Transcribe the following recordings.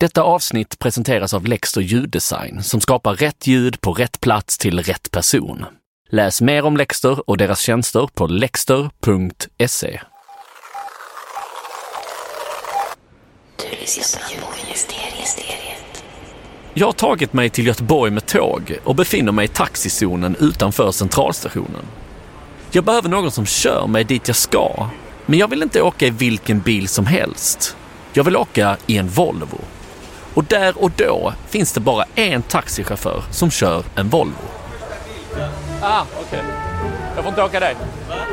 Detta avsnitt presenteras av Lexter ljuddesign som skapar rätt ljud på rätt plats till rätt person. Läs mer om Lexter och deras tjänster på lexter.se. Jag har tagit mig till Göteborg med tåg och befinner mig i taxizonen utanför centralstationen. Jag behöver någon som kör mig dit jag ska, men jag vill inte åka i vilken bil som helst. Jag vill åka i en Volvo. Och där och då finns det bara en taxichaufför som kör en Volvo. Ah, okej. Okay. Jag får inte åka dig?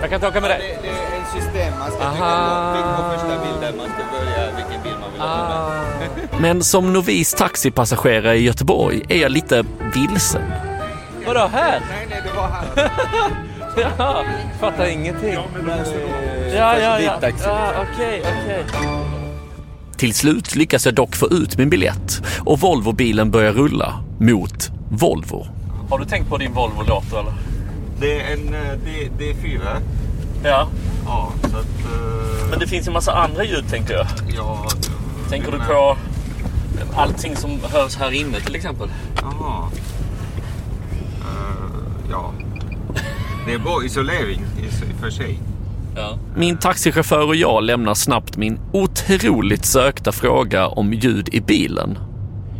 Jag kan inte åka med dig? Det, det är ett system man ska trycka på. Första bilden man ska börja vilken bil man vill åka med. Men som novis taxipassagerare i Göteborg är jag lite vilsen. Vadå här? Nej, nej, det var här. ja, fattar ingenting. Ja, men då måste du... Ja, ja, ja. ja okej, okej. Till slut lyckas jag dock få ut min biljett och Volvobilen börjar rulla mot Volvo. Har du tänkt på din Volvo låter eller? Det är en D, D4. Ja. Ja, så att... Uh... Men det finns en massa andra ljud tänker jag. Ja. Tänker du på allting som hörs här inne till exempel? Jaha. Uh, ja. Det är bra isolering i för sig. Ja. Min taxichaufför och jag lämnar snabbt min otroligt sökta fråga om ljud i bilen.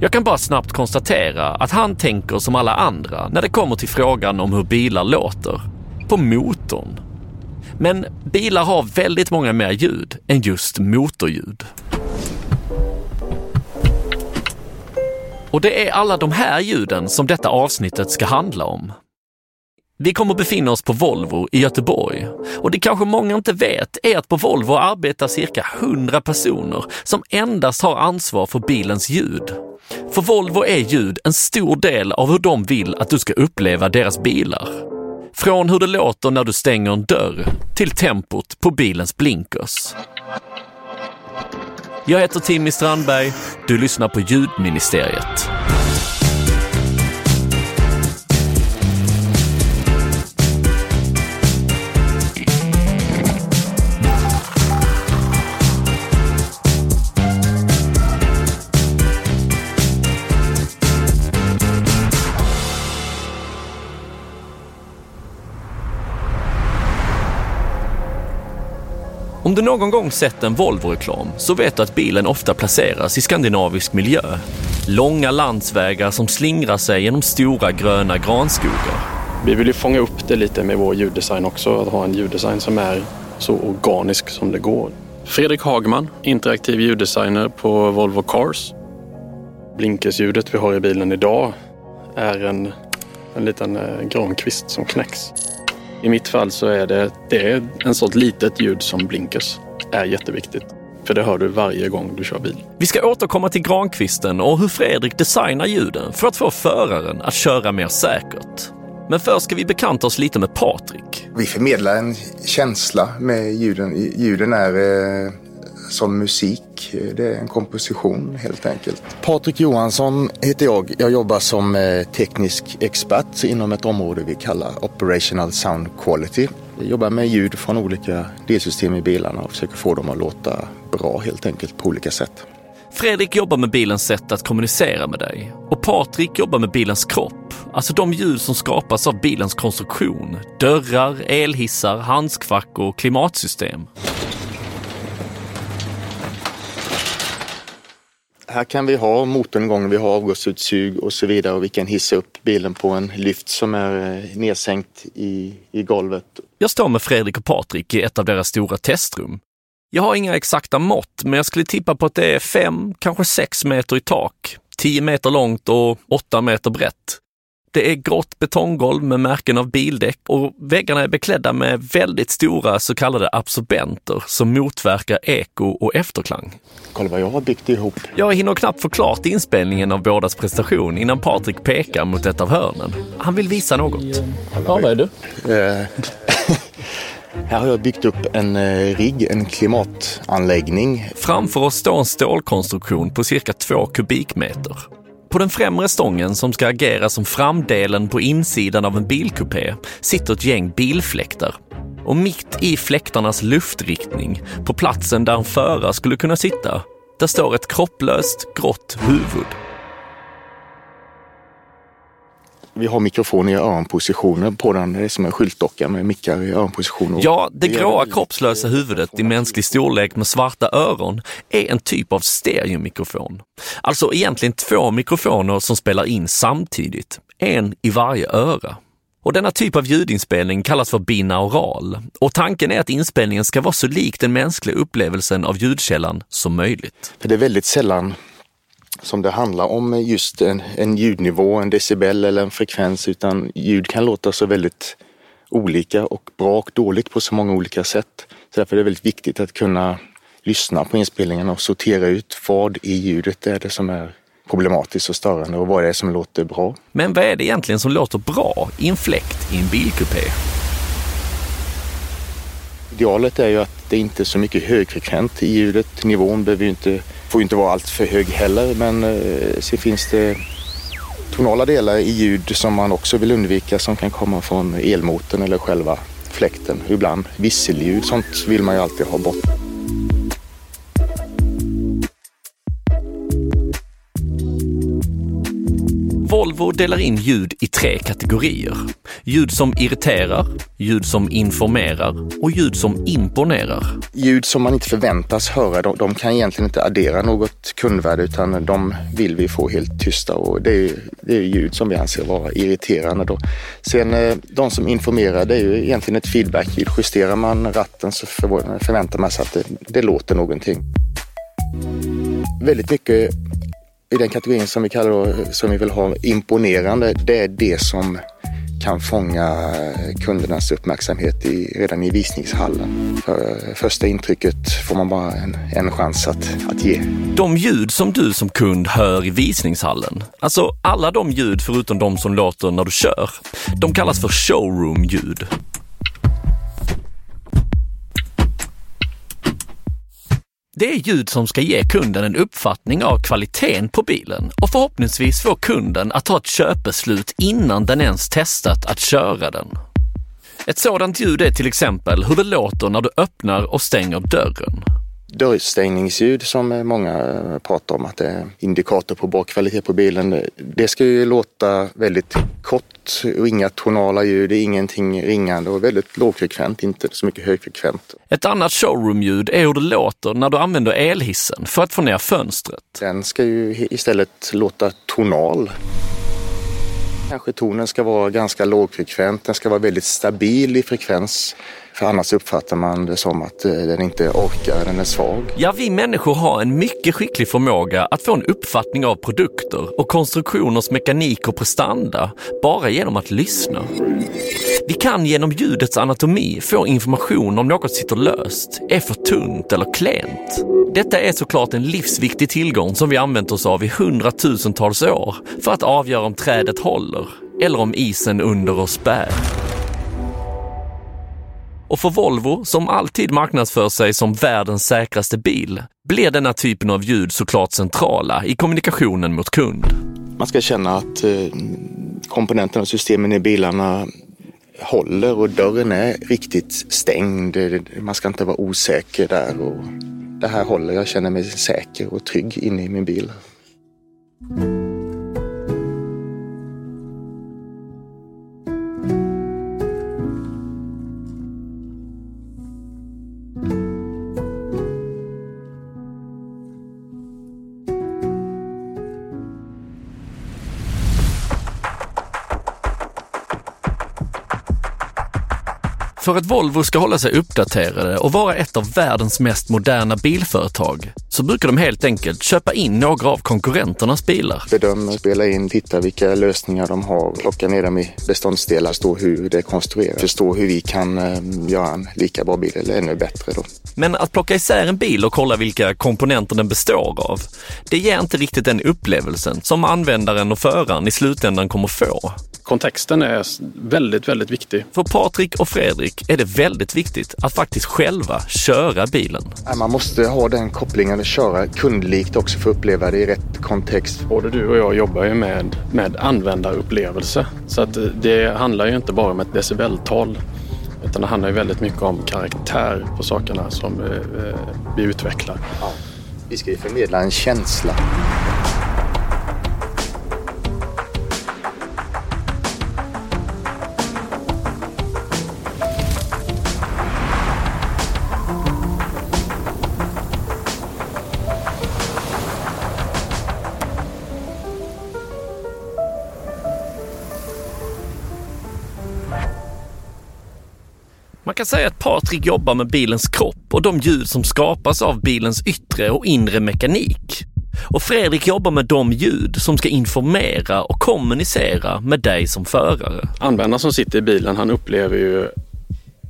Jag kan bara snabbt konstatera att han tänker som alla andra när det kommer till frågan om hur bilar låter. På motorn. Men bilar har väldigt många mer ljud än just motorljud. Och det är alla de här ljuden som detta avsnittet ska handla om. Vi kommer befinna oss på Volvo i Göteborg och det kanske många inte vet är att på Volvo arbetar cirka 100 personer som endast har ansvar för bilens ljud. För Volvo är ljud en stor del av hur de vill att du ska uppleva deras bilar. Från hur det låter när du stänger en dörr till tempot på bilens blinkers. Jag heter Timmy Strandberg. Du lyssnar på Ljudministeriet. Om du någon gång sett en Volvo-reklam så vet du att bilen ofta placeras i skandinavisk miljö. Långa landsvägar som slingrar sig genom stora gröna granskogar. Vi vill ju fånga upp det lite med vår ljuddesign också, att ha en ljuddesign som är så organisk som det går. Fredrik Hagman, interaktiv ljuddesigner på Volvo Cars. Blinkersljudet vi har i bilen idag är en, en liten eh, grankvist som knäcks. I mitt fall så är det, det är en sånt litet ljud som blinkers är jätteviktigt. För det hör du varje gång du kör bil. Vi ska återkomma till grankvisten och hur Fredrik designar ljuden för att få föraren att köra mer säkert. Men först ska vi bekanta oss lite med Patrik. Vi förmedlar en känsla med ljuden. Ljuden är eh, som musik. Det är en komposition helt enkelt. Patrik Johansson heter jag. Jag jobbar som eh, teknisk expert inom ett område vi kallar Operational Sound Quality. Jag jobbar med ljud från olika delsystem i bilarna och försöker få dem att låta bra helt enkelt på olika sätt. Fredrik jobbar med bilens sätt att kommunicera med dig och Patrik jobbar med bilens kropp, alltså de ljud som skapas av bilens konstruktion. Dörrar, elhissar, handskfack och klimatsystem. Här kan vi ha motorn igång, vi har avgasutsug och så vidare och vi kan hissa upp bilen på en lyft som är eh, nedsänkt i, i golvet. Jag står med Fredrik och Patrik i ett av deras stora testrum. Jag har inga exakta mått, men jag skulle tippa på att det är fem, kanske sex meter i tak, tio meter långt och åtta meter brett. Det är grått betonggolv med märken av bildäck och väggarna är beklädda med väldigt stora så kallade absorbenter som motverkar eko och efterklang. Kolla vad jag har byggt ihop. Jag hinner knappt få klart inspelningen av bådas prestation innan Patrik pekar mot ett av hörnen. Han vill visa något. Ja, vad är du? Uh, här har jag byggt upp en uh, rigg, en klimatanläggning. Framför oss står en stålkonstruktion på cirka två kubikmeter. På den främre stången som ska agera som framdelen på insidan av en bilkupé sitter ett gäng bilfläktar. Och mitt i fläktarnas luftriktning, på platsen där en förare skulle kunna sitta, där står ett kropplöst grått huvud. Vi har mikrofoner i öronpositioner på den. Det är som en skyltdocka med mickar i öronpositioner. Ja, det gråa kroppslösa huvudet i mänsklig storlek med svarta öron är en typ av stereomikrofon. Alltså egentligen två mikrofoner som spelar in samtidigt, en i varje öra. Och denna typ av ljudinspelning kallas för binaural och tanken är att inspelningen ska vara så lik den mänskliga upplevelsen av ljudkällan som möjligt. För det är väldigt sällan som det handlar om just en, en ljudnivå, en decibel eller en frekvens, utan ljud kan låta så väldigt olika och bra och dåligt på så många olika sätt. Så därför är det väldigt viktigt att kunna lyssna på inspelningen och sortera ut vad i ljudet är det som är problematiskt och störande och vad är det som låter bra. Men vad är det egentligen som låter bra i en fläkt i en bilkupé? Idealet är ju att det inte är så mycket högfrekvent i ljudet. Nivån behöver ju inte, får ju inte vara allt för hög heller men eh, sen finns det tonala delar i ljud som man också vill undvika som kan komma från elmotorn eller själva fläkten. Ibland visselljud, sånt vill man ju alltid ha bort. Volvo delar in ljud i tre kategorier. Ljud som irriterar, ljud som informerar och ljud som imponerar. Ljud som man inte förväntas höra, de, de kan egentligen inte addera något kundvärde utan de vill vi få helt tysta och det är, det är ljud som vi anser vara irriterande. Då. Sen eh, de som informerar, det är ju egentligen ett feedbackljud. Justerar man ratten så förväntar man sig att det, det låter någonting. Väldigt mycket i den kategorin som vi kallar då, som vi vill ha imponerande, det är det som kan fånga kundernas uppmärksamhet i, redan i visningshallen. För första intrycket får man bara en, en chans att, att ge. De ljud som du som kund hör i visningshallen, alltså alla de ljud förutom de som låter när du kör, de kallas för showroom-ljud. Det är ljud som ska ge kunden en uppfattning av kvaliteten på bilen och förhoppningsvis få kunden att ta ett köpbeslut innan den ens testat att köra den. Ett sådant ljud är till exempel hur det låter när du öppnar och stänger dörren. Dörrstängningsljud som många pratar om att det är indikator på bra kvalitet på bilen. Det ska ju låta väldigt kort och inga tonala ljud, ingenting ringande och väldigt lågfrekvent, inte så mycket högfrekvent. Ett annat showroom-ljud är hur det låter när du använder elhissen för att få ner fönstret. Den ska ju istället låta tonal. Kanske tonen ska vara ganska lågfrekvent, den ska vara väldigt stabil i frekvens. För annars uppfattar man det som att eh, den inte orkar, den är svag. Ja, vi människor har en mycket skicklig förmåga att få en uppfattning av produkter och konstruktioners mekanik och prestanda bara genom att lyssna. Vi kan genom ljudets anatomi få information om något sitter löst, är för tunt eller klent. Detta är såklart en livsviktig tillgång som vi använt oss av i hundratusentals år för att avgöra om trädet håller eller om isen under oss bär. Och för Volvo, som alltid marknadsför sig som världens säkraste bil, blir denna typen av ljud såklart centrala i kommunikationen mot kund. Man ska känna att eh, komponenterna och systemen i bilarna håller och dörren är riktigt stängd. Man ska inte vara osäker där. Och det här håller, jag känner mig säker och trygg inne i min bil. För att Volvo ska hålla sig uppdaterade och vara ett av världens mest moderna bilföretag så brukar de helt enkelt köpa in några av konkurrenternas bilar. Bedöma, spela in, titta vilka lösningar de har, plocka ner dem i beståndsdelar, stå hur det är konstruerat, förstå hur vi kan eh, göra en lika bra bil eller ännu bättre. Då. Men att plocka isär en bil och kolla vilka komponenter den består av, det ger inte riktigt den upplevelsen som användaren och föraren i slutändan kommer få. Kontexten är väldigt, väldigt viktig. För Patrik och Fredrik är det väldigt viktigt att faktiskt själva köra bilen. Man måste ha den kopplingen köra kundlikt också för att uppleva det i rätt kontext. Både du och jag jobbar ju med, med användarupplevelse. Så att det handlar ju inte bara om ett decibeltal. Utan det handlar ju väldigt mycket om karaktär på sakerna som eh, vi utvecklar. Vi ska ju förmedla en känsla. Man kan säga att Patrik jobbar med bilens kropp och de ljud som skapas av bilens yttre och inre mekanik. Och Fredrik jobbar med de ljud som ska informera och kommunicera med dig som förare. Användaren som sitter i bilen, han upplever ju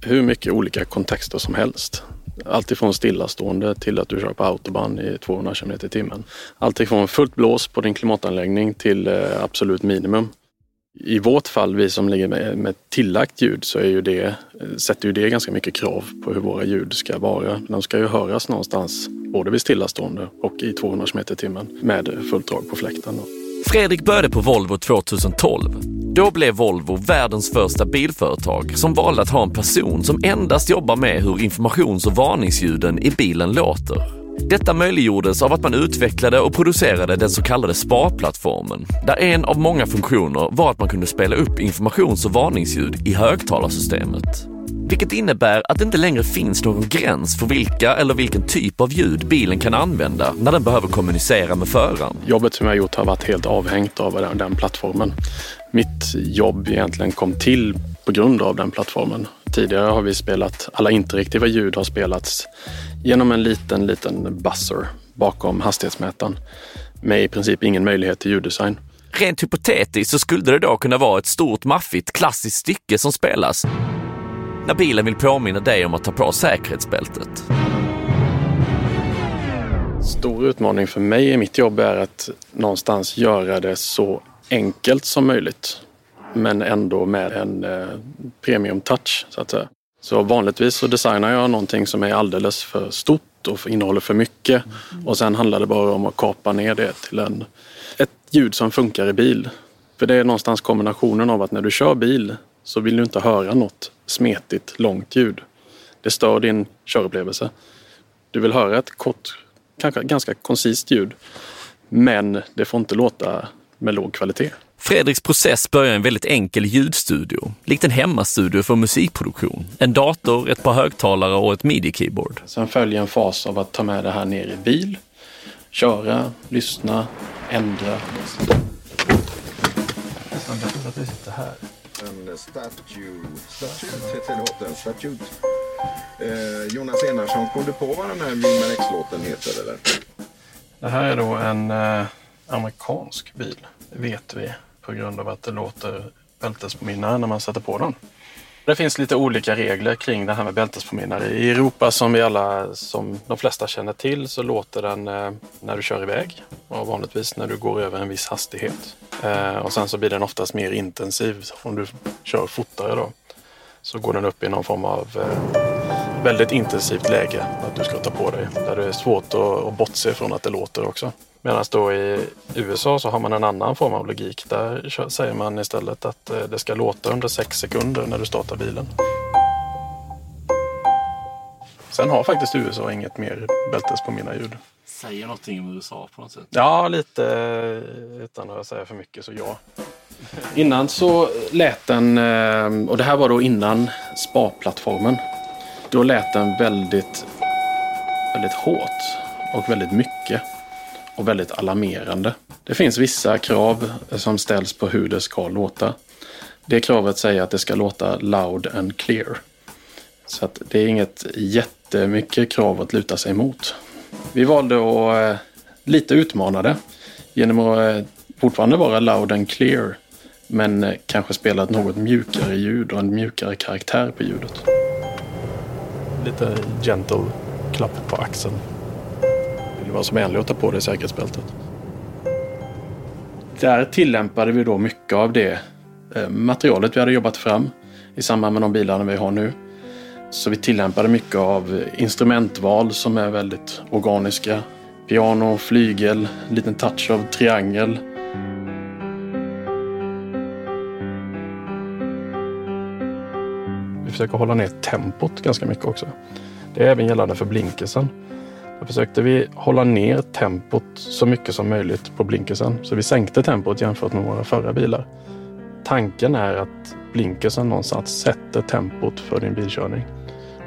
hur mycket olika kontexter som helst. Alltifrån stillastående till att du kör på autobahn i 200 km i timmen. Alltifrån fullt blås på din klimatanläggning till eh, absolut minimum. I vårt fall, vi som ligger med, med tillagt ljud, så är ju det, sätter ju det ganska mycket krav på hur våra ljud ska vara. De ska ju höras någonstans, både vid stillastående och i 200 km timmen med fullt drag på fläkten. Fredrik började på Volvo 2012. Då blev Volvo världens första bilföretag som valde att ha en person som endast jobbar med hur informations och varningsljuden i bilen låter. Detta möjliggjordes av att man utvecklade och producerade den så kallade sparplattformen, där en av många funktioner var att man kunde spela upp informations och varningsljud i högtalarsystemet. Vilket innebär att det inte längre finns någon gräns för vilka eller vilken typ av ljud bilen kan använda när den behöver kommunicera med föraren. Jobbet som jag har gjort har varit helt avhängt av den, den plattformen. Mitt jobb egentligen kom till på grund av den plattformen. Tidigare har vi spelat, alla interaktiva ljud har spelats genom en liten, liten buzzer bakom hastighetsmätaren med i princip ingen möjlighet till ljuddesign. Rent hypotetiskt så skulle det då kunna vara ett stort maffigt klassiskt stycke som spelas när bilen vill påminna dig om att ta på säkerhetsbältet. Stor utmaning för mig i mitt jobb är att någonstans göra det så enkelt som möjligt. Men ändå med en eh, premium touch så att säga. Så vanligtvis så designar jag någonting som är alldeles för stort och innehåller för mycket. Och sen handlar det bara om att kapa ner det till en, ett ljud som funkar i bil. För det är någonstans kombinationen av att när du kör bil så vill du inte höra något smetigt, långt ljud. Det stör din körupplevelse. Du vill höra ett kort, kanske ganska koncist ljud. Men det får inte låta med låg kvalitet. Fredriks process börjar i en väldigt enkel ljudstudio, likt en hemmastudio för musikproduktion. En dator, ett par högtalare och ett midi-keyboard. Sen följer en fas av att ta med det här ner i bil, köra, lyssna, ändra. En statue. Heter låten. Eh, Jonas Enarsson, kom du på vad den här Wilmer X-låten heter eller? Det här är då en eh, amerikansk bil, vet vi, på grund av att det låter bältespåminnare när man sätter på den. Det finns lite olika regler kring det här med bältespåminnare. I Europa som vi alla, som de flesta känner till, så låter den eh, när du kör iväg och vanligtvis när du går över en viss hastighet. Eh, och sen så blir den oftast mer intensiv om du kör fortare då. Så går den upp i någon form av eh, väldigt intensivt läge att du ska ta på dig. Där det är svårt att bortse från att det låter också. Medan då i USA så har man en annan form av logik. Där säger man istället att eh, det ska låta under sex sekunder när du startar bilen. Sen har faktiskt USA inget mer bältespåminnarljud. Säger någonting om USA på något sätt. Ja, lite eh, utan att säga för mycket så ja. Innan så lät den, eh, och det här var då innan sparplattformen. Då lät den väldigt, väldigt hårt och väldigt mycket och väldigt alarmerande. Det finns vissa krav som ställs på hur det ska låta. Det kravet säger att det ska låta loud and clear. Så att det är inget jättemycket krav att luta sig emot. Vi valde att eh, lite utmana det genom att eh, fortfarande vara loud and clear men eh, kanske spela ett något mjukare ljud och en mjukare karaktär på ljudet. Lite gentle klapp på axeln. Du vara så vänlig att ta på dig säkerhetsbältet. Där tillämpade vi då mycket av det eh, materialet vi hade jobbat fram i samband med de bilarna vi har nu. Så vi tillämpade mycket av instrumentval som är väldigt organiska. Piano, flygel, en liten touch av triangel. Vi försöker hålla ner tempot ganska mycket också. Det är även gällande för blinkersen. Då försökte vi hålla ner tempot så mycket som möjligt på blinkersen. Så vi sänkte tempot jämfört med våra förra bilar. Tanken är att blinkersen någonstans sätter tempot för din bilkörning.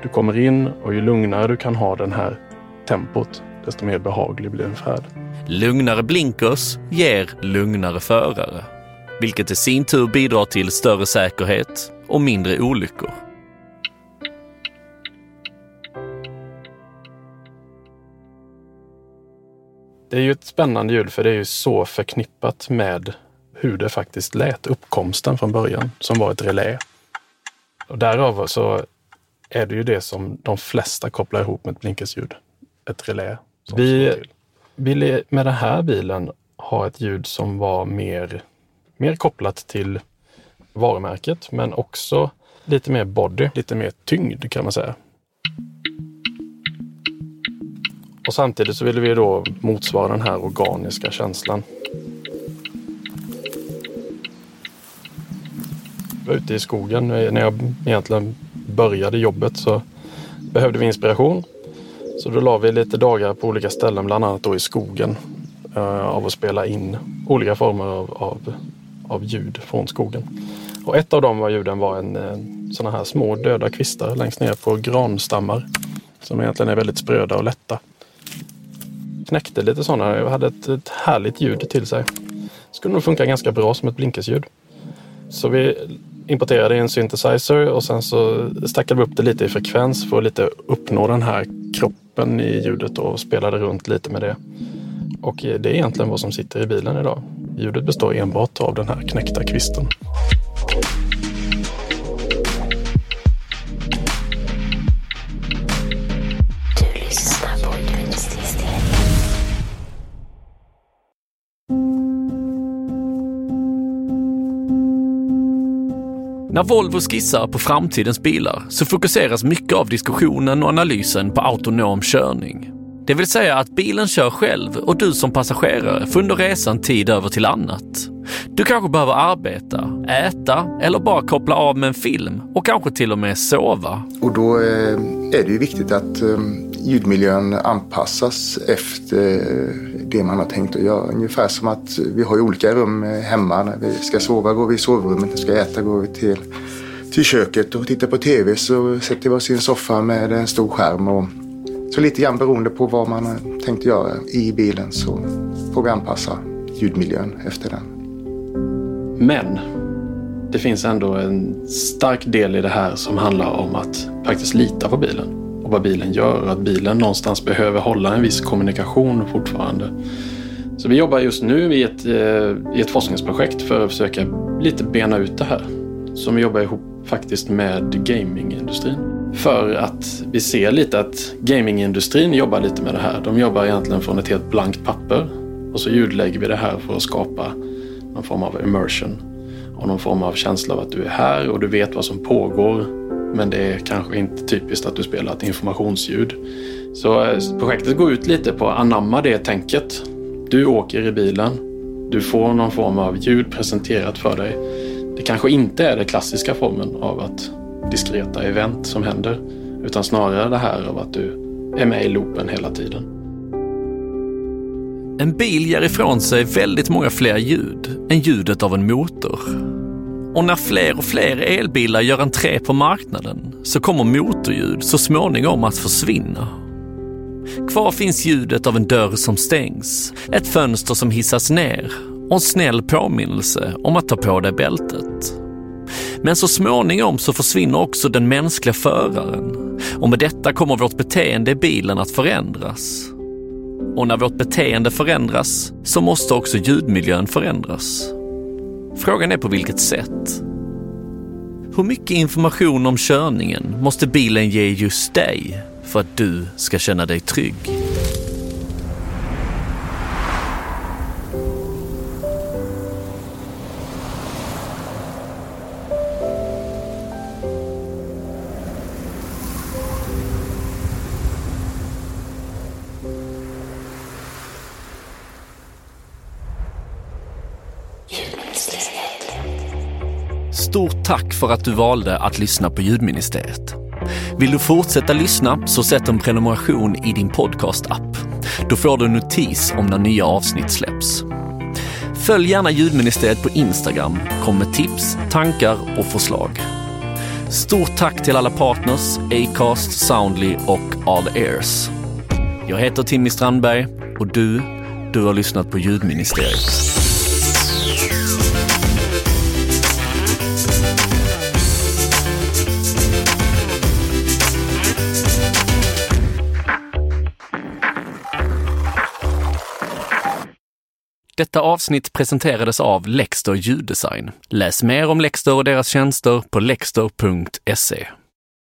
Du kommer in och ju lugnare du kan ha den här tempot, desto mer behaglig blir en färd. Lugnare blinkers ger lugnare förare, vilket i sin tur bidrar till större säkerhet och mindre olyckor. Det är ju ett spännande ljud för det är ju så förknippat med hur det faktiskt lät, uppkomsten från början, som var ett relä. Och därav så är det ju det som de flesta kopplar ihop med ett blinkersljud. Ett relä. Vi ville med den här bilen ha ett ljud som var mer, mer kopplat till varumärket, men också lite mer body, lite mer tyngd kan man säga. Och samtidigt så ville vi då motsvara den här organiska känslan. Jag var ute i skogen när jag egentligen började jobbet så behövde vi inspiration. Så då la vi lite dagar på olika ställen, bland annat då i skogen, eh, av att spela in olika former av, av, av ljud från skogen. Och ett av de ljuden var en, eh, en sådana här små döda kvistar längst ner på granstammar som egentligen är väldigt spröda och lätta knäckte lite sådana. Jag hade ett, ett härligt ljud till sig. Skulle nog funka ganska bra som ett blinkersljud. Så vi importerade en synthesizer och sen så stackade vi upp det lite i frekvens för att lite uppnå den här kroppen i ljudet och spelade runt lite med det. Och det är egentligen vad som sitter i bilen idag. Ljudet består enbart av den här knäckta kvisten. När Volvo skissar på framtidens bilar så fokuseras mycket av diskussionen och analysen på autonom körning. Det vill säga att bilen kör själv och du som passagerare får under resan tid över till annat. Du kanske behöver arbeta, äta eller bara koppla av med en film och kanske till och med sova. Och då eh, är det ju viktigt att eh, ljudmiljön anpassas efter det man har tänkt att göra. Ungefär som att vi har olika rum hemma. När vi ska sova går vi i sovrummet, när vi ska äta går vi till, till köket och tittar på TV så sätter vi oss i en soffa med en stor skärm. Och, så lite grann beroende på vad man har tänkt göra i bilen så får vi anpassa ljudmiljön efter den. Men det finns ändå en stark del i det här som handlar om att faktiskt lita på bilen och vad bilen gör och att bilen någonstans behöver hålla en viss kommunikation fortfarande. Så vi jobbar just nu i ett, eh, i ett forskningsprojekt för att försöka lite bena ut det här. Som vi jobbar ihop faktiskt med gamingindustrin. För att vi ser lite att gamingindustrin jobbar lite med det här. De jobbar egentligen från ett helt blankt papper och så ljudlägger vi det här för att skapa någon form av immersion och någon form av känsla av att du är här och du vet vad som pågår men det är kanske inte typiskt att du spelar ett informationsljud. Så eh, projektet går ut lite på att anamma det tänket. Du åker i bilen. Du får någon form av ljud presenterat för dig. Det kanske inte är den klassiska formen av att diskreta event som händer. Utan snarare det här av att du är med i loopen hela tiden. En bil ger ifrån sig väldigt många fler ljud än ljudet av en motor. Och när fler och fler elbilar gör entré på marknaden så kommer motorljud så småningom att försvinna. Kvar finns ljudet av en dörr som stängs, ett fönster som hissas ner och en snäll påminnelse om att ta på dig bältet. Men så småningom så försvinner också den mänskliga föraren och med detta kommer vårt beteende i bilen att förändras. Och när vårt beteende förändras så måste också ljudmiljön förändras. Frågan är på vilket sätt. Hur mycket information om körningen måste bilen ge just dig för att du ska känna dig trygg? Tack för att du valde att lyssna på ljudministeriet. Vill du fortsätta lyssna så sätt en prenumeration i din podcast-app. Då får du notis om när nya avsnitt släpps. Följ gärna Ljudministeriet på Instagram. Kom med tips, tankar och förslag. Stort tack till alla partners, Acast, Soundly och All Ears. Jag heter Timmy Strandberg och du, du har lyssnat på Ljudministeriet. Detta avsnitt presenterades av Lexter ljuddesign. Läs mer om Lexter och deras tjänster på lexter.se.